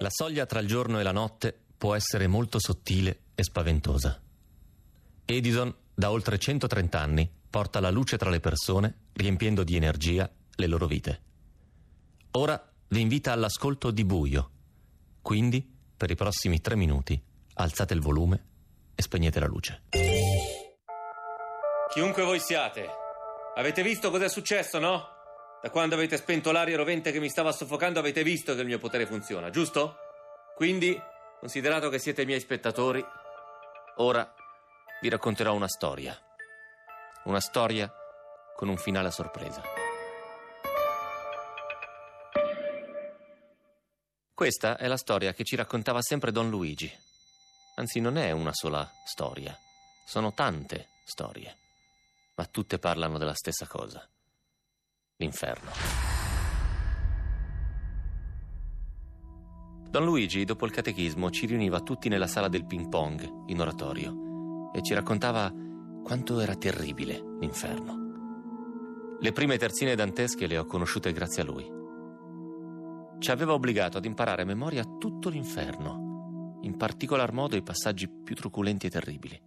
La soglia tra il giorno e la notte può essere molto sottile e spaventosa. Edison, da oltre 130 anni, porta la luce tra le persone, riempiendo di energia le loro vite. Ora vi invita all'ascolto di buio. Quindi, per i prossimi tre minuti, alzate il volume e spegnete la luce. Chiunque voi siate, avete visto cos'è successo, no? Da quando avete spento l'aria rovente che mi stava soffocando avete visto che il mio potere funziona, giusto? Quindi, considerato che siete miei spettatori, ora vi racconterò una storia. Una storia con un finale a sorpresa. Questa è la storia che ci raccontava sempre Don Luigi. Anzi, non è una sola storia, sono tante storie, ma tutte parlano della stessa cosa l'inferno. Don Luigi, dopo il catechismo, ci riuniva tutti nella sala del ping pong, in oratorio, e ci raccontava quanto era terribile l'inferno. Le prime terzine dantesche le ho conosciute grazie a lui. Ci aveva obbligato ad imparare a memoria tutto l'inferno, in particolar modo i passaggi più truculenti e terribili.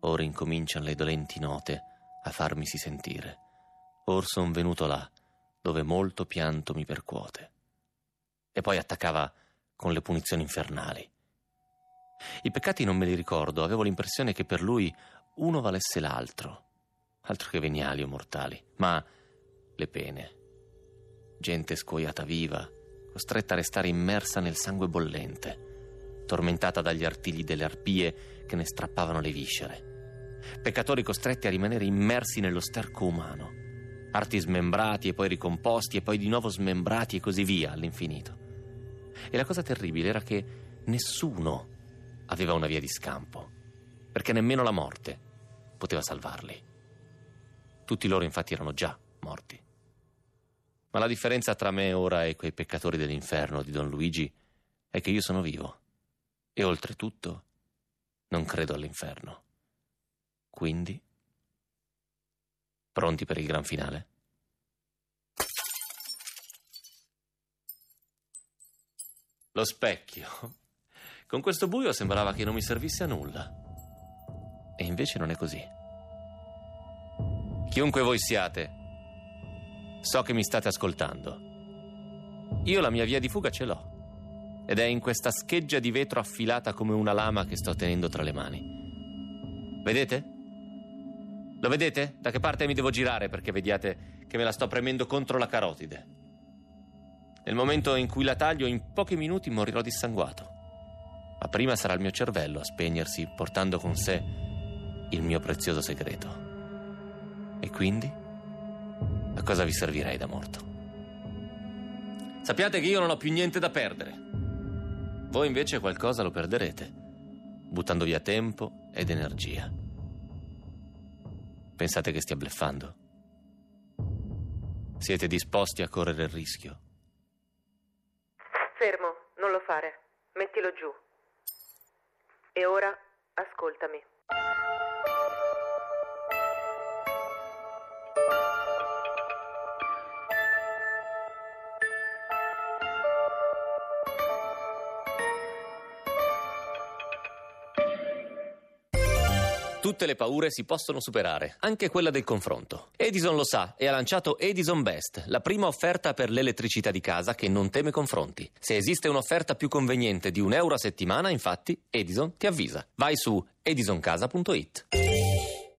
Ora incominciano le dolenti note a farmisi sentire Or son venuto là, dove molto pianto mi percuote. E poi attaccava con le punizioni infernali. I peccati non me li ricordo, avevo l'impressione che per lui uno valesse l'altro, altro che veniali o mortali, ma le pene. Gente scuoiata viva, costretta a restare immersa nel sangue bollente, tormentata dagli artigli delle arpie che ne strappavano le viscere. Peccatori costretti a rimanere immersi nello sterco umano arti smembrati e poi ricomposti e poi di nuovo smembrati e così via all'infinito. E la cosa terribile era che nessuno aveva una via di scampo, perché nemmeno la morte poteva salvarli. Tutti loro infatti erano già morti. Ma la differenza tra me ora e quei peccatori dell'inferno di Don Luigi è che io sono vivo e oltretutto non credo all'inferno. Quindi Pronti per il gran finale? Lo specchio. Con questo buio sembrava che non mi servisse a nulla. E invece non è così. Chiunque voi siate, so che mi state ascoltando. Io la mia via di fuga ce l'ho. Ed è in questa scheggia di vetro affilata come una lama che sto tenendo tra le mani. Vedete? Lo vedete? Da che parte mi devo girare perché vediate che me la sto premendo contro la carotide. Nel momento in cui la taglio, in pochi minuti morirò dissanguato. Ma prima sarà il mio cervello a spegnersi, portando con sé il mio prezioso segreto. E quindi? A cosa vi servirei da morto? Sappiate che io non ho più niente da perdere. Voi invece qualcosa lo perderete, buttando via tempo ed energia. Pensate che stia bleffando? Siete disposti a correre il rischio? Fermo, non lo fare. Mettilo giù. E ora ascoltami. Tutte le paure si possono superare, anche quella del confronto. Edison lo sa e ha lanciato Edison Best, la prima offerta per l'elettricità di casa che non teme confronti. Se esiste un'offerta più conveniente di un euro a settimana, infatti, Edison ti avvisa. Vai su edisoncasa.it.